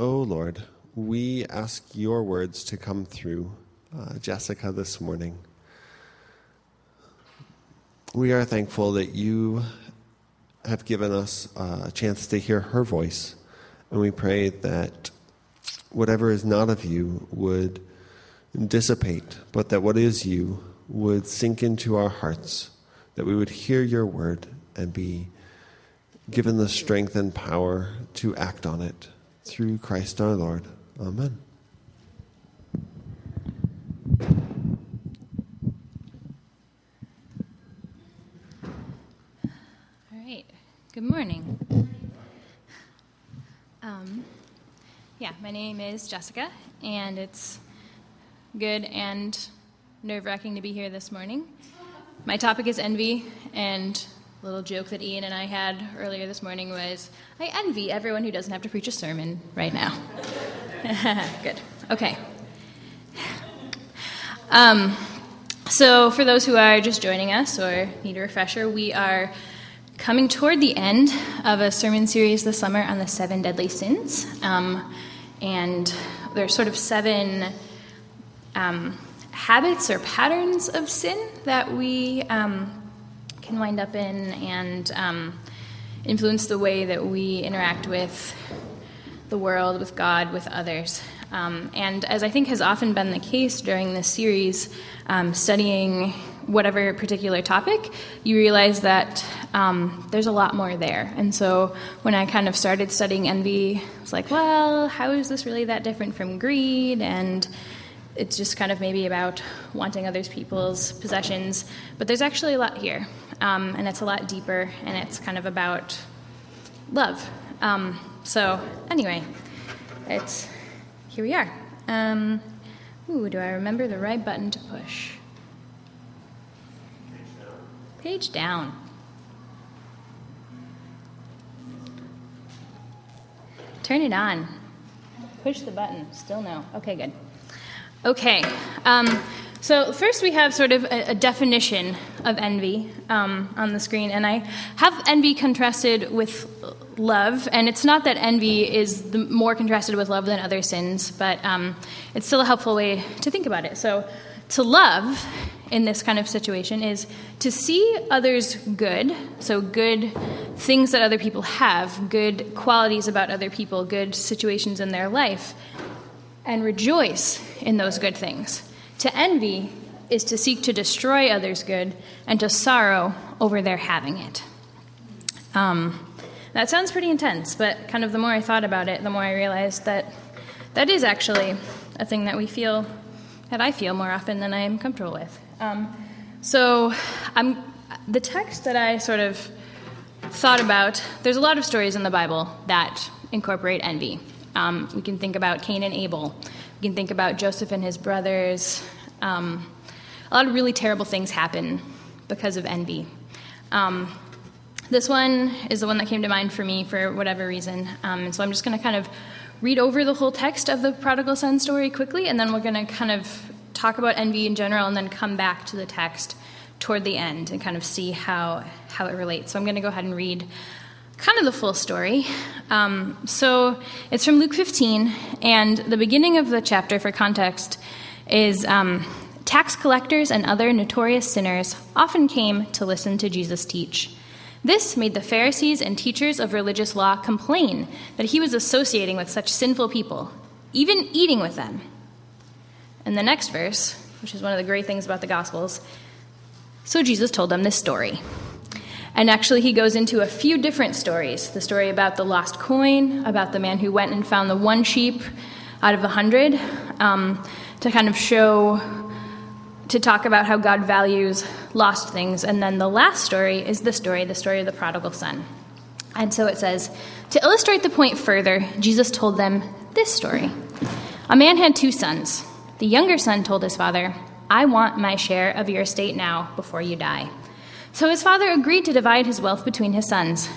Oh Lord, we ask your words to come through uh, Jessica this morning. We are thankful that you have given us a chance to hear her voice, and we pray that whatever is not of you would dissipate, but that what is you would sink into our hearts, that we would hear your word and be given the strength and power to act on it through Christ our Lord. Amen. All right. Good morning. Um, yeah, my name is Jessica, and it's good and nerve wracking to be here this morning. My topic is envy, and little joke that Ian and I had earlier this morning was I envy everyone who doesn't have to preach a sermon right now. good. Okay. Um, so, for those who are just joining us or need a refresher, we are coming toward the end of a sermon series this summer on the seven deadly sins. Um, and there's sort of seven um, habits or patterns of sin that we um, can wind up in and um, influence the way that we interact with the world, with God, with others. Um, and as I think has often been the case during this series, um, studying whatever particular topic, you realize that um, there's a lot more there. And so when I kind of started studying envy, I was like, well, how is this really that different from greed? And it's just kind of maybe about wanting others people's possessions. But there's actually a lot here, um, and it's a lot deeper, and it's kind of about love. Um, so anyway, it's here we are. Um, ooh, do I remember the right button to push? Page down. Turn it on. Push the button. Still no. Okay, good. Okay. Um, so first we have sort of a, a definition of envy um, on the screen, and I have envy contrasted with love, and it's not that envy is the, more contrasted with love than other sins, but um, it's still a helpful way to think about it. So to love in this kind of situation is to see others good, so good things that other people have, good qualities about other people, good situations in their life, and rejoice in those good things. To envy is to seek to destroy others' good and to sorrow over their having it. Um, that sounds pretty intense, but kind of the more I thought about it, the more I realized that that is actually a thing that we feel, that I feel more often than I am comfortable with. Um, so, I'm, the text that I sort of thought about, there's a lot of stories in the Bible that incorporate envy. Um, we can think about Cain and Abel. We can think about Joseph and his brothers. Um, a lot of really terrible things happen because of envy. Um, this one is the one that came to mind for me for whatever reason. Um, and so I'm just going to kind of read over the whole text of the prodigal son story quickly, and then we're going to kind of talk about envy in general and then come back to the text toward the end and kind of see how, how it relates. So I'm going to go ahead and read kind of the full story. Um, so it's from Luke 15, and the beginning of the chapter, for context, is um, tax collectors and other notorious sinners often came to listen to Jesus teach. This made the Pharisees and teachers of religious law complain that he was associating with such sinful people, even eating with them. And the next verse, which is one of the great things about the Gospels, so Jesus told them this story. And actually, he goes into a few different stories the story about the lost coin, about the man who went and found the one sheep out of a hundred, um, to kind of show, to talk about how God values lost things. And then the last story is the story, the story of the prodigal son. And so it says, to illustrate the point further, Jesus told them this story. A man had two sons. The younger son told his father, I want my share of your estate now before you die. So his father agreed to divide his wealth between his sons.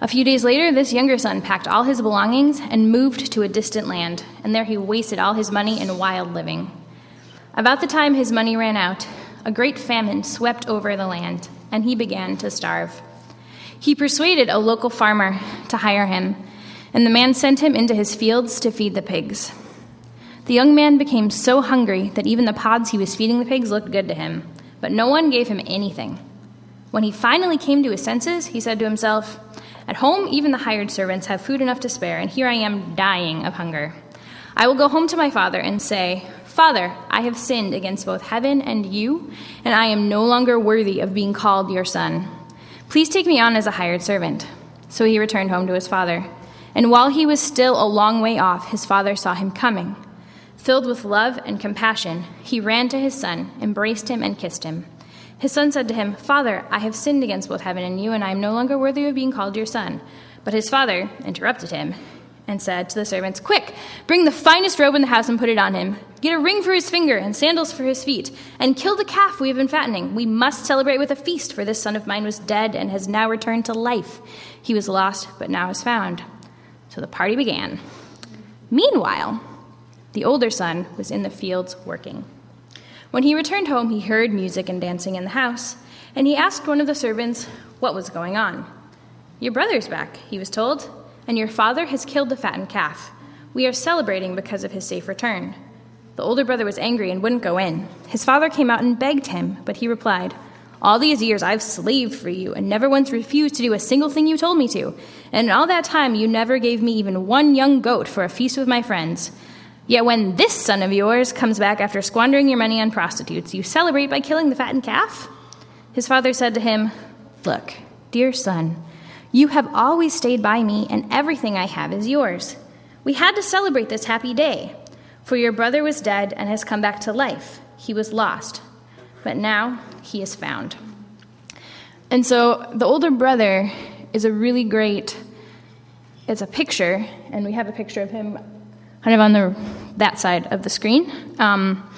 A few days later, this younger son packed all his belongings and moved to a distant land, and there he wasted all his money in wild living. About the time his money ran out, a great famine swept over the land, and he began to starve. He persuaded a local farmer to hire him, and the man sent him into his fields to feed the pigs. The young man became so hungry that even the pods he was feeding the pigs looked good to him, but no one gave him anything. When he finally came to his senses, he said to himself, At home, even the hired servants have food enough to spare, and here I am dying of hunger. I will go home to my father and say, Father, I have sinned against both heaven and you, and I am no longer worthy of being called your son. Please take me on as a hired servant. So he returned home to his father. And while he was still a long way off, his father saw him coming. Filled with love and compassion, he ran to his son, embraced him, and kissed him. His son said to him, Father, I have sinned against both heaven and you, and I am no longer worthy of being called your son. But his father interrupted him and said to the servants, Quick, bring the finest robe in the house and put it on him. Get a ring for his finger and sandals for his feet, and kill the calf we have been fattening. We must celebrate with a feast, for this son of mine was dead and has now returned to life. He was lost, but now is found. So the party began. Meanwhile, the older son was in the fields working. When he returned home, he heard music and dancing in the house, and he asked one of the servants what was going on. Your brother's back, he was told and your father has killed the fattened calf. We are celebrating because of his safe return. The older brother was angry and wouldn't go in. His father came out and begged him, but he replied, All these years I've slaved for you and never once refused to do a single thing you told me to. And in all that time you never gave me even one young goat for a feast with my friends. Yet when this son of yours comes back after squandering your money on prostitutes, you celebrate by killing the fattened calf? His father said to him, Look, dear son, you have always stayed by me, and everything I have is yours. We had to celebrate this happy day, for your brother was dead and has come back to life. He was lost, but now he is found. And so the older brother is a really great, it's a picture, and we have a picture of him kind of on the, that side of the screen, um,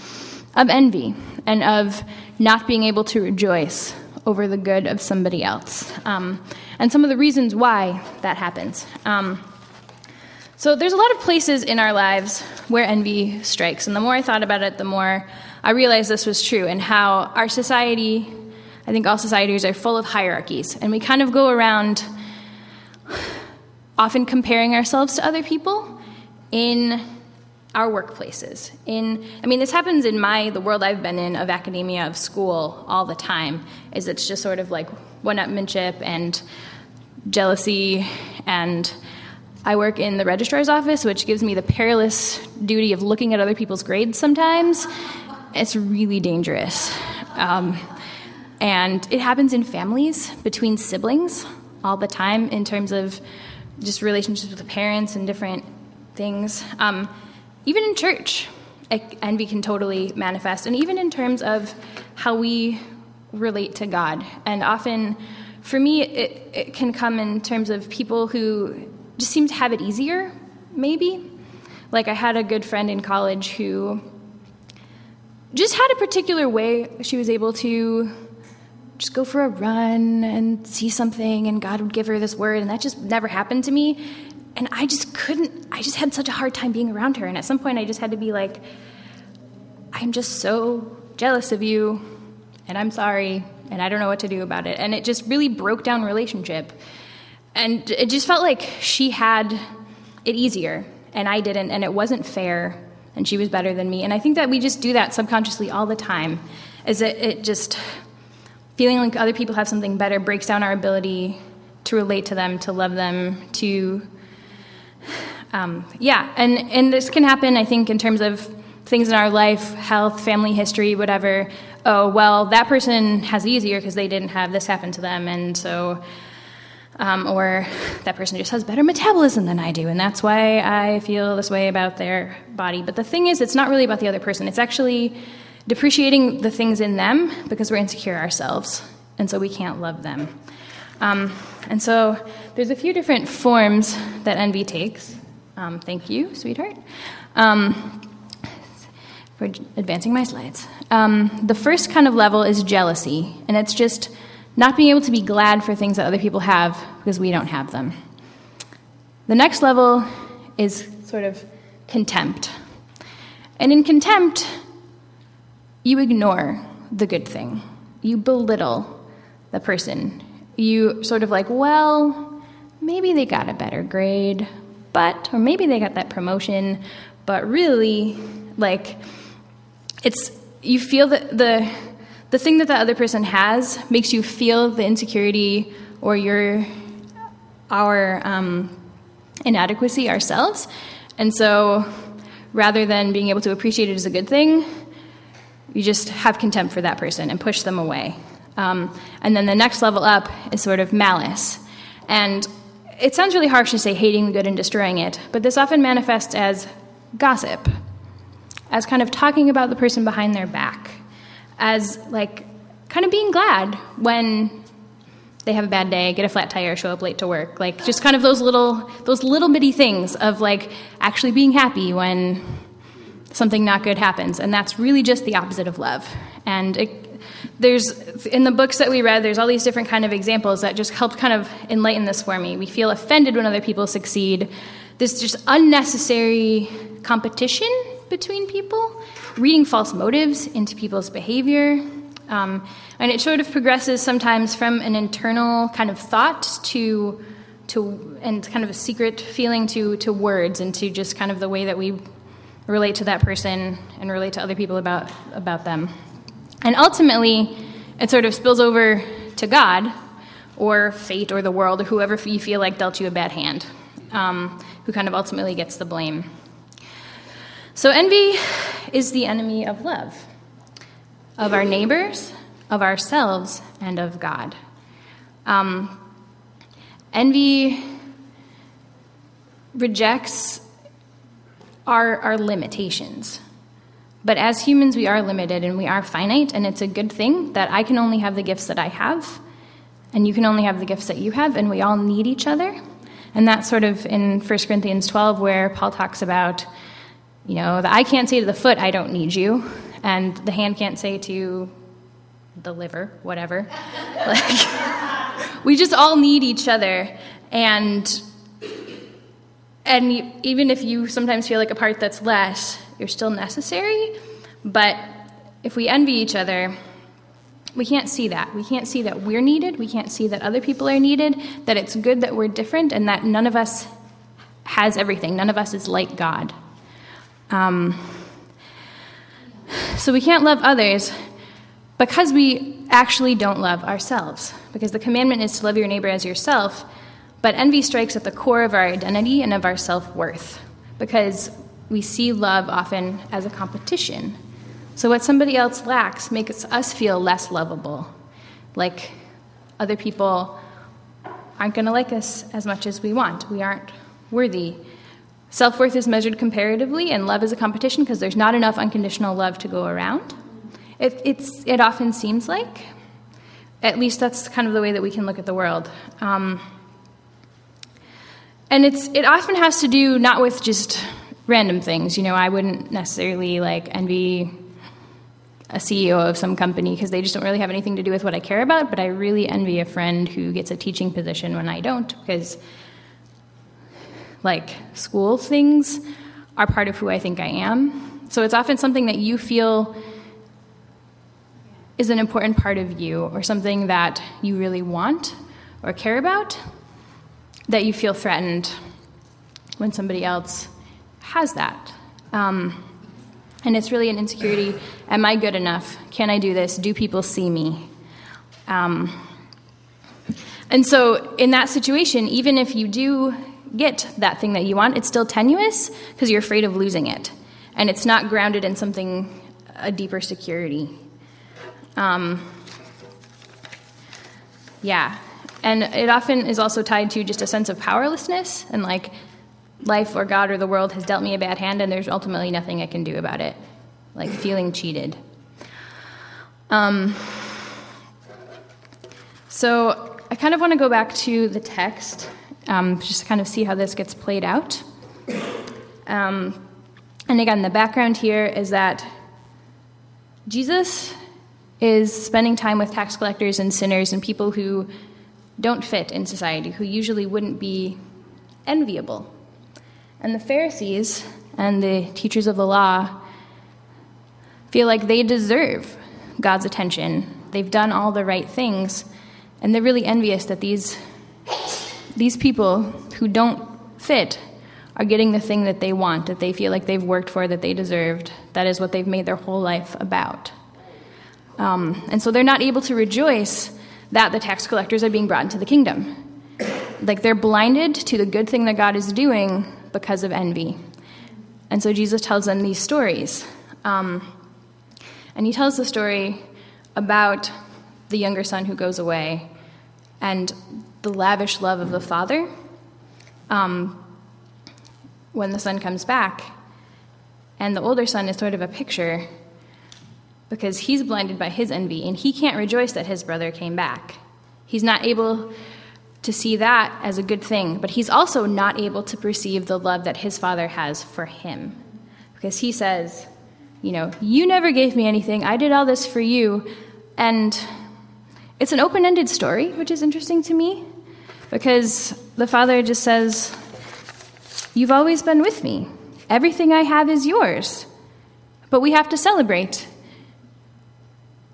of envy and of not being able to rejoice over the good of somebody else. Um, and some of the reasons why that happens. Um, so there's a lot of places in our lives where envy strikes, and the more I thought about it, the more I realized this was true, and how our society, I think all societies are full of hierarchies, and we kind of go around often comparing ourselves to other people in our workplaces. In i mean this happens in my the world i've been in of academia of school all the time is it's just sort of like one-upmanship and jealousy. And i work in the registrar's office which gives me the perilous duty of looking at other people's grades sometimes. It's really dangerous. Um, and it happens in families between siblings all the time in terms of just relationships with the parents and different things um, even in church, envy can totally manifest, and even in terms of how we relate to God. And often, for me, it, it can come in terms of people who just seem to have it easier, maybe. Like, I had a good friend in college who just had a particular way she was able to just go for a run and see something, and God would give her this word, and that just never happened to me and I just couldn't, I just had such a hard time being around her. And at some point, I just had to be like, I'm just so jealous of you, and I'm sorry, and I don't know what to do about it. And it just really broke down relationship. And it just felt like she had it easier, and I didn't, and it wasn't fair, and she was better than me. And I think that we just do that subconsciously all the time, is that it just, feeling like other people have something better breaks down our ability to relate to them, to love them, to um, yeah, and, and this can happen, I think, in terms of things in our life, health, family history, whatever. Oh, well, that person has it easier because they didn't have this happen to them, and so, um, or that person just has better metabolism than I do, and that's why I feel this way about their body. But the thing is, it's not really about the other person. It's actually depreciating the things in them because we're insecure ourselves, and so we can't love them. Um, and so there's a few different forms that envy takes. Um, thank you, sweetheart, um, for advancing my slides. Um, the first kind of level is jealousy, and it's just not being able to be glad for things that other people have because we don't have them. The next level is sort of contempt. And in contempt, you ignore the good thing, you belittle the person you sort of like, well, maybe they got a better grade, but, or maybe they got that promotion, but really, like, it's, you feel that the, the thing that the other person has makes you feel the insecurity or your, our um, inadequacy ourselves. And so, rather than being able to appreciate it as a good thing, you just have contempt for that person and push them away. Um, and then the next level up is sort of malice. And it sounds really harsh to say hating the good and destroying it, but this often manifests as gossip, as kind of talking about the person behind their back, as like kind of being glad when they have a bad day, get a flat tire, show up late to work. Like just kind of those little those little bitty things of like actually being happy when something not good happens. And that's really just the opposite of love. And it, there's in the books that we read there's all these different kind of examples that just help kind of enlighten this for me. We feel offended when other people succeed. There's just unnecessary competition between people reading false motives into people's behavior. Um, and it sort of progresses sometimes from an internal kind of thought to to and kind of a secret feeling to to words and to just kind of the way that we relate to that person and relate to other people about about them and ultimately, it sort of spills over to God or fate or the world or whoever you feel like dealt you a bad hand, um, who kind of ultimately gets the blame. So, envy is the enemy of love, of our neighbors, of ourselves, and of God. Um, envy rejects our, our limitations. But as humans, we are limited and we are finite, and it's a good thing that I can only have the gifts that I have, and you can only have the gifts that you have, and we all need each other. And that's sort of in 1 Corinthians 12, where Paul talks about, you know, the eye can't say to the foot, I don't need you, and the hand can't say to the liver, whatever. like, we just all need each other. And and even if you sometimes feel like a part that's less, you're still necessary. But if we envy each other, we can't see that. We can't see that we're needed. We can't see that other people are needed, that it's good that we're different, and that none of us has everything. None of us is like God. Um, so we can't love others because we actually don't love ourselves. Because the commandment is to love your neighbor as yourself, but envy strikes at the core of our identity and of our self worth. Because we see love often as a competition. So, what somebody else lacks makes us feel less lovable. Like other people aren't going to like us as much as we want. We aren't worthy. Self worth is measured comparatively, and love is a competition because there's not enough unconditional love to go around. It, it's, it often seems like. At least that's kind of the way that we can look at the world. Um, and it's, it often has to do not with just random things. You know, I wouldn't necessarily like envy a CEO of some company because they just don't really have anything to do with what I care about, but I really envy a friend who gets a teaching position when I don't because like school things are part of who I think I am. So it's often something that you feel is an important part of you or something that you really want or care about that you feel threatened when somebody else has that. Um, and it's really an insecurity am I good enough? Can I do this? Do people see me? Um, and so, in that situation, even if you do get that thing that you want, it's still tenuous because you're afraid of losing it. And it's not grounded in something, a deeper security. Um, yeah. And it often is also tied to just a sense of powerlessness and like, life or God or the world has dealt me a bad hand and there's ultimately nothing I can do about it. Like feeling cheated. Um, so I kind of want to go back to the text um, just to kind of see how this gets played out. Um, and again, the background here is that Jesus is spending time with tax collectors and sinners and people who don't fit in society, who usually wouldn't be enviable. And the Pharisees and the teachers of the law feel like they deserve God's attention. They've done all the right things, And they're really envious that these, these people who don't fit are getting the thing that they want, that they feel like they've worked for, that they deserved. That is what they've made their whole life about. Um, and so they're not able to rejoice that the tax collectors are being brought into the kingdom. Like they're blinded to the good thing that God is doing because of envy. And so Jesus tells them these stories. Um, and he tells the story about the younger son who goes away and the lavish love of the father um, when the son comes back. And the older son is sort of a picture because he's blinded by his envy and he can't rejoice that his brother came back. He's not able to see that as a good thing, but he's also not able to perceive the love that his father has for him. Because he says, You know, you never gave me anything, I did all this for you. And it's an open ended story, which is interesting to me, because the father just says, You've always been with me. Everything I have is yours. But we have to celebrate.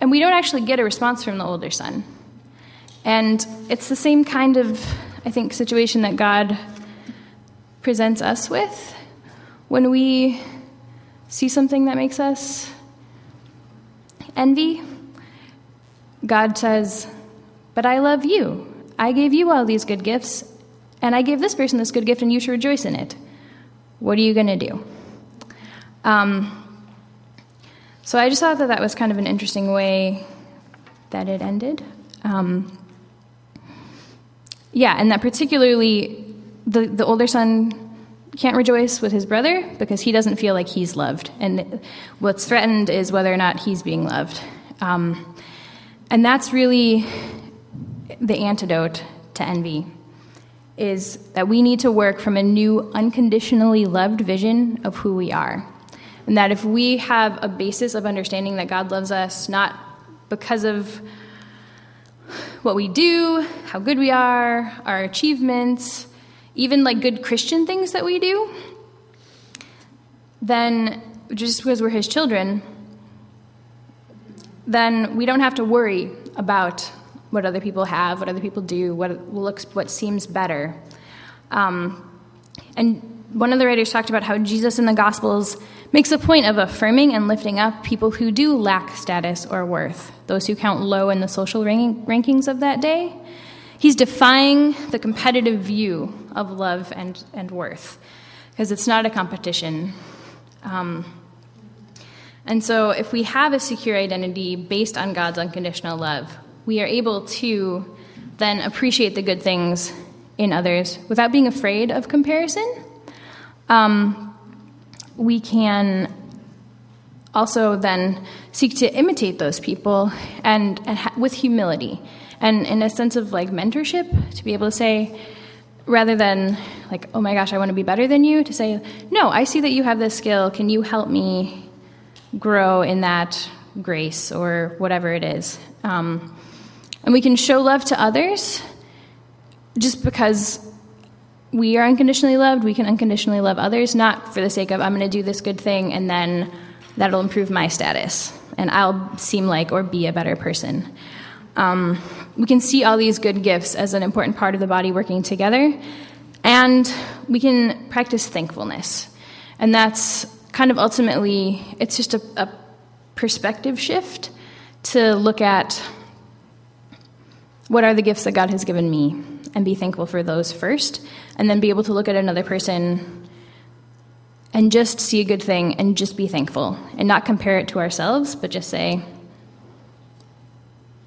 And we don't actually get a response from the older son. And it's the same kind of, I think, situation that God presents us with when we see something that makes us envy. God says, But I love you. I gave you all these good gifts, and I gave this person this good gift, and you should rejoice in it. What are you going to do? Um, so I just thought that that was kind of an interesting way that it ended. Um, yeah, and that particularly the, the older son can't rejoice with his brother because he doesn't feel like he's loved. And what's threatened is whether or not he's being loved. Um, and that's really the antidote to envy is that we need to work from a new unconditionally loved vision of who we are. And that if we have a basis of understanding that God loves us not because of what we do, how good we are, our achievements, even like good Christian things that we do, then just because we're His children, then we don't have to worry about what other people have, what other people do, what looks, what seems better. Um, and one of the writers talked about how Jesus in the Gospels makes a point of affirming and lifting up people who do lack status or worth, those who count low in the social ranking, rankings of that day. He's defying the competitive view of love and, and worth, because it's not a competition. Um, and so, if we have a secure identity based on God's unconditional love, we are able to then appreciate the good things in others without being afraid of comparison. Um, we can also then seek to imitate those people and, and ha- with humility and in a sense of like mentorship to be able to say rather than like oh my gosh i want to be better than you to say no i see that you have this skill. Can you help me grow in that grace or whatever it is? Um, and we can show love to others just because we are unconditionally loved, we can unconditionally love others, not for the sake of, I'm going to do this good thing and then that'll improve my status and I'll seem like or be a better person. Um, we can see all these good gifts as an important part of the body working together, and we can practice thankfulness. And that's kind of ultimately, it's just a, a perspective shift to look at what are the gifts that God has given me and be thankful for those first, and then be able to look at another person and just see a good thing and just be thankful and not compare it to ourselves, but just say,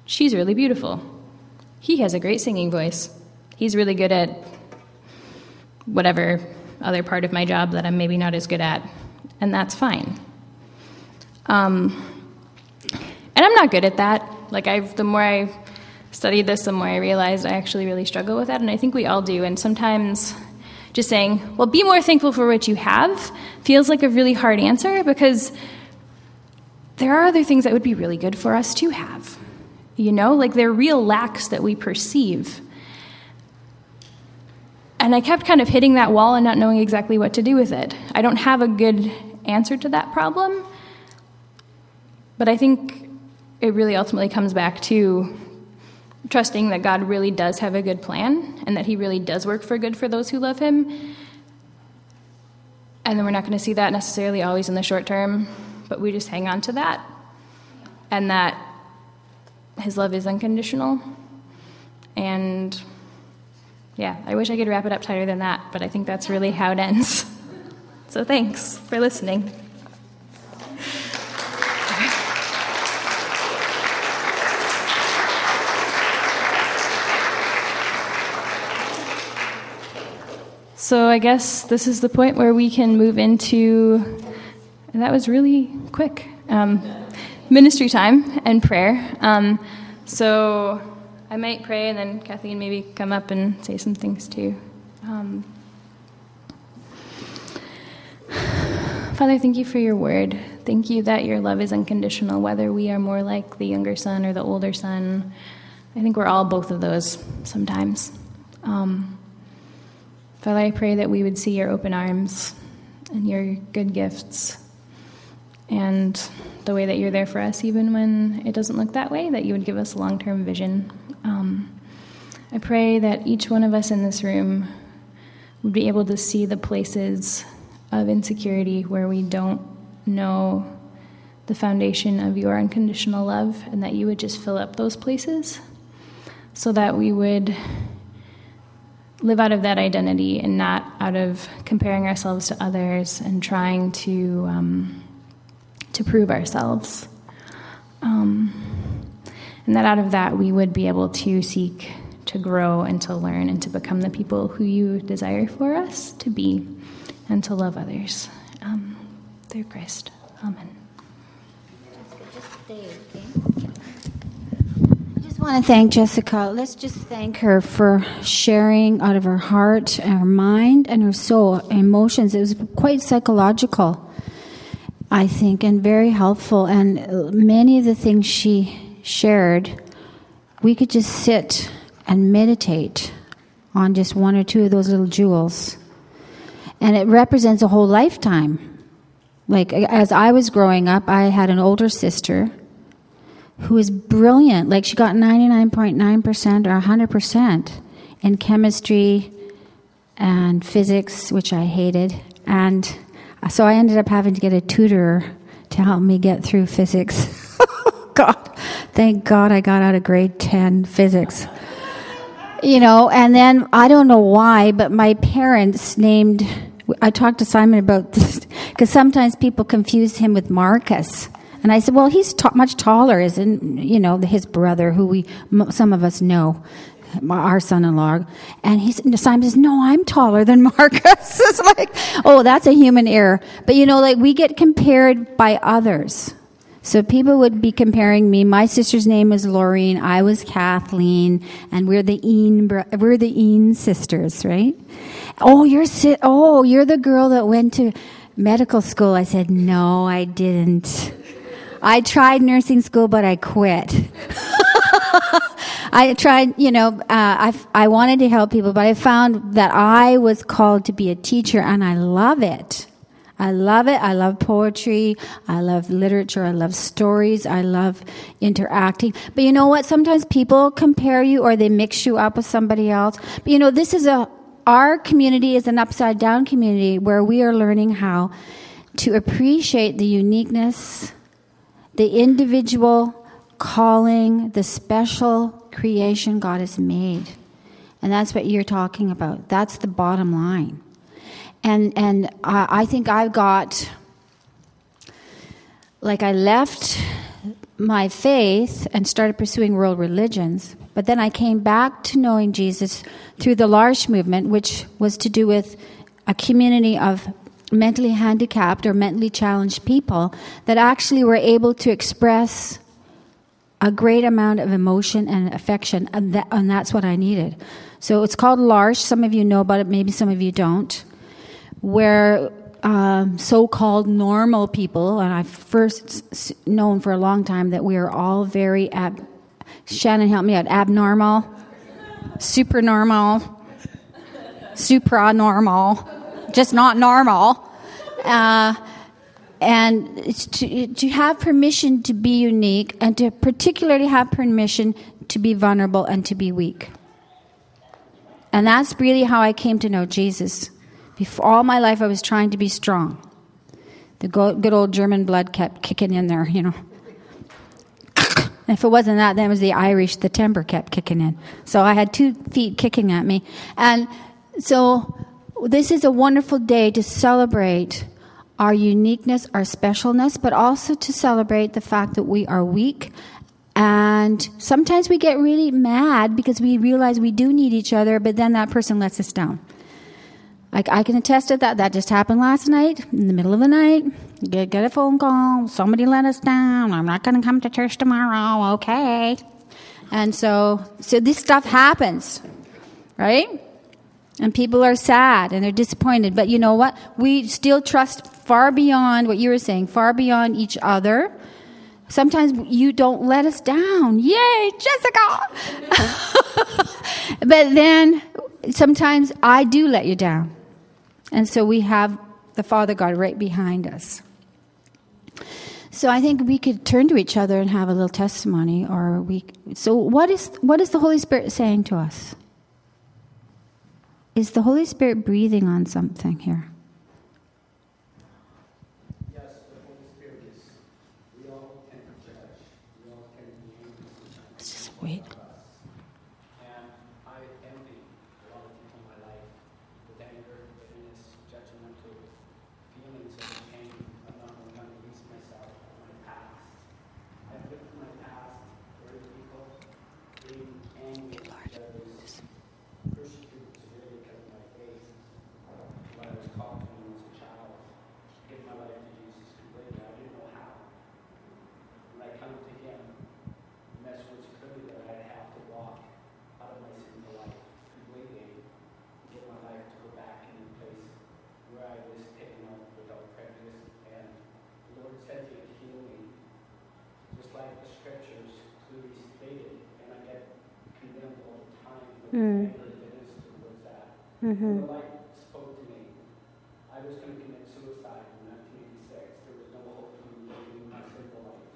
She's really beautiful. He has a great singing voice. He's really good at whatever other part of my job that I'm maybe not as good at, and that's fine. Um, and I'm not good at that. Like I, the more I studied this, the more I realized I actually really struggle with that, and I think we all do. And sometimes just saying, well, be more thankful for what you have feels like a really hard answer because there are other things that would be really good for us to have. You know, like they're real lacks that we perceive. And I kept kind of hitting that wall and not knowing exactly what to do with it. I don't have a good answer to that problem, but I think it really ultimately comes back to trusting that God really does have a good plan and that He really does work for good for those who love Him. And then we're not going to see that necessarily always in the short term, but we just hang on to that. And that His love is unconditional. And yeah, I wish I could wrap it up tighter than that, but I think that's really how it ends. So thanks for listening. So I guess this is the point where we can move into. That was really quick. Um, ministry time and prayer. Um, so I might pray, and then Kathleen maybe come up and say some things too. Um, Father, thank you for your word. Thank you that your love is unconditional, whether we are more like the younger son or the older son. I think we're all both of those sometimes. Um, Father, I pray that we would see your open arms and your good gifts and the way that you're there for us, even when it doesn't look that way, that you would give us long term vision. Um, I pray that each one of us in this room would be able to see the places of insecurity where we don't know the foundation of your unconditional love, and that you would just fill up those places so that we would live out of that identity and not out of comparing ourselves to others and trying to um, to prove ourselves. Um, and that out of that we would be able to seek to grow and to learn and to become the people who you desire for us to be and to love others. Um, through Christ. Amen. Just stay, okay? Want to thank Jessica. Let's just thank her for sharing out of her heart, her mind, and her soul, emotions. It was quite psychological, I think, and very helpful. And many of the things she shared, we could just sit and meditate on just one or two of those little jewels. And it represents a whole lifetime. Like, as I was growing up, I had an older sister who is brilliant. Like she got 99.9% or 100% in chemistry and physics, which I hated. And so I ended up having to get a tutor to help me get through physics. God, thank God I got out of grade 10 physics. You know, and then I don't know why, but my parents named, I talked to Simon about this, because sometimes people confuse him with Marcus. And I said, well, he's ta- much taller, isn't, you know, his brother, who we, some of us know, our son-in-law. And he's, Simon says, no, I'm taller than Marcus. it's like, oh, that's a human error. But you know, like we get compared by others. So people would be comparing me. My sister's name is Laureen. I was Kathleen, and we're the Een. We're the Een sisters, right? Oh, you're si- oh, you're the girl that went to medical school. I said, no, I didn't. I tried nursing school, but I quit. I tried, you know, uh, I, I wanted to help people, but I found that I was called to be a teacher and I love it. I love it. I love poetry. I love literature. I love stories. I love interacting. But you know what? Sometimes people compare you or they mix you up with somebody else. But you know, this is a, our community is an upside down community where we are learning how to appreciate the uniqueness the individual calling, the special creation God has made. And that's what you're talking about. That's the bottom line. And, and I, I think I've got, like, I left my faith and started pursuing world religions. But then I came back to knowing Jesus through the L'Arche movement, which was to do with a community of mentally handicapped or mentally challenged people that actually were able to express a great amount of emotion and affection, and, that, and that's what I needed. So it's called L'Arche. Some of you know about it, maybe some of you don't. Where um, so-called normal people, and I've first known for a long time that we are all very ab- Shannon, help me out. Abnormal, supernormal, supranormal just not normal. Uh, and to, to have permission to be unique and to particularly have permission to be vulnerable, and to be weak. And that's really how I came to know Jesus. Before all my life, I was trying to be strong. The good old German blood kept kicking in there, you know. if it wasn't that, then it was the Irish, the temper kept kicking in. So I had two feet kicking at me. And so this is a wonderful day to celebrate our uniqueness, our specialness, but also to celebrate the fact that we are weak. And sometimes we get really mad because we realize we do need each other, but then that person lets us down. Like I can attest to that. That just happened last night, in the middle of the night. Get, get a phone call. Somebody let us down. I'm not going to come to church tomorrow. Okay. And so, so this stuff happens, right? And people are sad and they're disappointed. But you know what? We still trust far beyond what you were saying, far beyond each other. Sometimes you don't let us down. Yay, Jessica! but then sometimes I do let you down. And so we have the Father God right behind us. So I think we could turn to each other and have a little testimony or we so what is what is the Holy Spirit saying to us? Is the Holy Spirit breathing on something here? Wait. And I envy a lot of people in my life with anger, bitterness, judgmental feelings of pain. I'm not going to release myself from my past. I've lived in my past, hurting people, being angry at others, persecuted severely because of my faith, what I was called to when I was a child, give my life to Jesus completely. I didn't know how. When I come to Him, the message was clearly that I'd have to walk out of my sinful life completely, get my life to go back in the place where I was taken out without prejudice. And the Lord said He would heal me, just like the scriptures clearly stated. And I get condemned all the time with Mm. anger and bitterness towards that. Mm-hmm. The light spoke to me. I was going to commit suicide in 1986. There was no hope for me living my sinful life.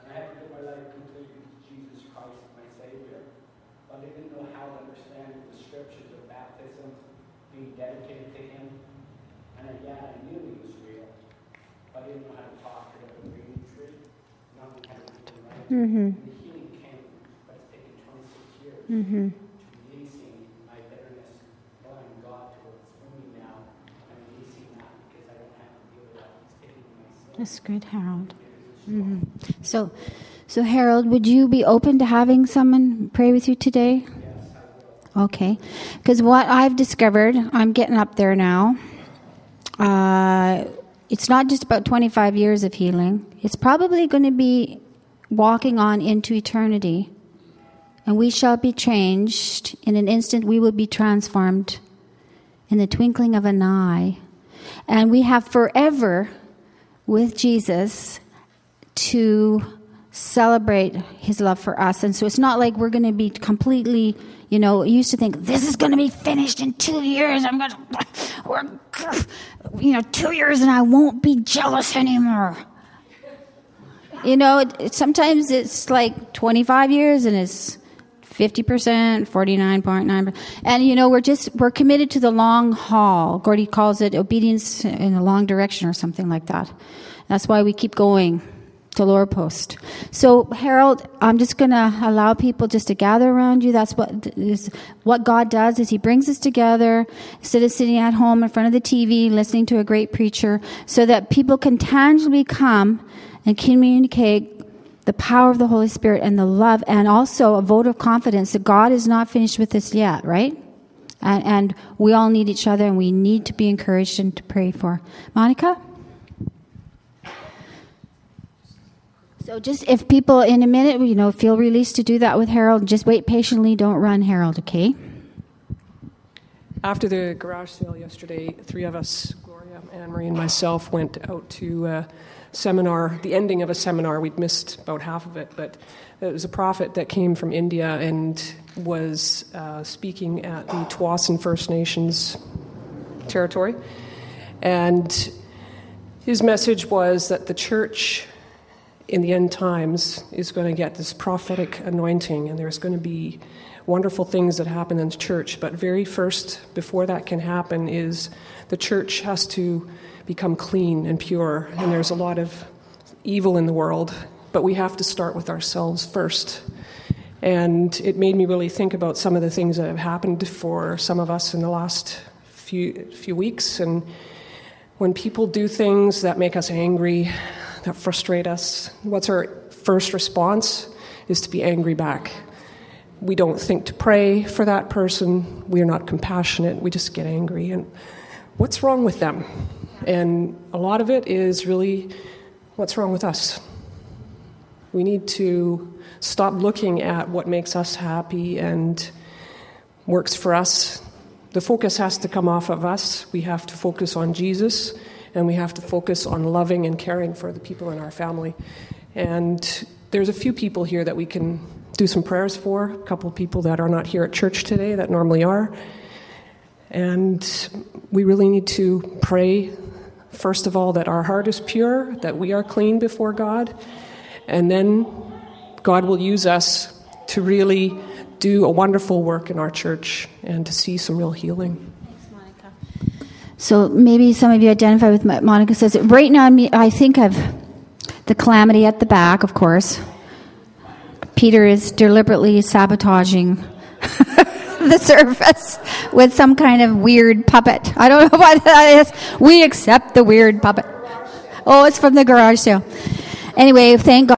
And I had to give my life completely to Jesus Christ, my Savior. But I didn't know how to understand the scriptures of baptism, being dedicated to Him. And I, yeah, I knew He was real. But I didn't know how to talk to the breathing tree, not knowing how to do it right. Mm-hmm. And the healing came, but it's taken 26 years Mm-hmm. to releasing my bitterness, allowing God to work through me now. I'm releasing that because I don't have to deal with that. He's taking my sin. That's good, Harold. hmm So, so Harold, would you be open to having someone pray with you today? Okay, because what I've discovered, I'm getting up there now. Uh, it's not just about 25 years of healing. It's probably going to be walking on into eternity. And we shall be changed. In an instant, we will be transformed in the twinkling of an eye. And we have forever with Jesus to celebrate his love for us. And so it's not like we're going to be completely, you know, used to think this is going to be finished in two years. I'm going to, you know, two years and I won't be jealous anymore. You know, it, it, sometimes it's like 25 years and it's 50%, 49.9%. And, you know, we're just, we're committed to the long haul. Gordy calls it obedience in a long direction or something like that. That's why we keep going to lower post. So, Harold, I'm just going to allow people just to gather around you. That's what is what God does is He brings us together instead of sitting at home in front of the TV listening to a great preacher, so that people can tangibly come and communicate the power of the Holy Spirit and the love, and also a vote of confidence that God is not finished with us yet, right? And, and we all need each other, and we need to be encouraged and to pray for. Monica? So just if people in a minute, you know, feel released to do that with Harold, just wait patiently. Don't run, Harold. Okay. After the garage sale yesterday, three of us, Gloria, Anne Marie, and myself, went out to a seminar, the ending of a seminar. We'd missed about half of it, but it was a prophet that came from India and was uh, speaking at the Tsawwassen First Nations territory. And his message was that the church in the end times is going to get this prophetic anointing, and there's going to be wonderful things that happen in the church. But very first, before that can happen, is the church has to become clean and pure. And there's a lot of evil in the world, but we have to start with ourselves first. And it made me really think about some of the things that have happened for some of us in the last few few weeks. And when people do things that make us angry, that frustrate us, what's our first response? Is to be angry back. We don't think to pray for that person. We're not compassionate. We just get angry. And what's wrong with them? And a lot of it is really what's wrong with us. We need to stop looking at what makes us happy and works for us. The focus has to come off of us. We have to focus on Jesus and we have to focus on loving and caring for the people in our family. And there's a few people here that we can do some prayers for, a couple people that are not here at church today that normally are. And we really need to pray, first of all, that our heart is pure, that we are clean before God, and then God will use us to really do a wonderful work in our church and to see some real healing. So maybe some of you identify with Monica says. Right now, I think of the calamity at the back, of course. Peter is deliberately sabotaging the service with some kind of weird puppet. I don't know what that is. We accept the weird puppet. Oh, it's from the garage sale. Anyway, thank God.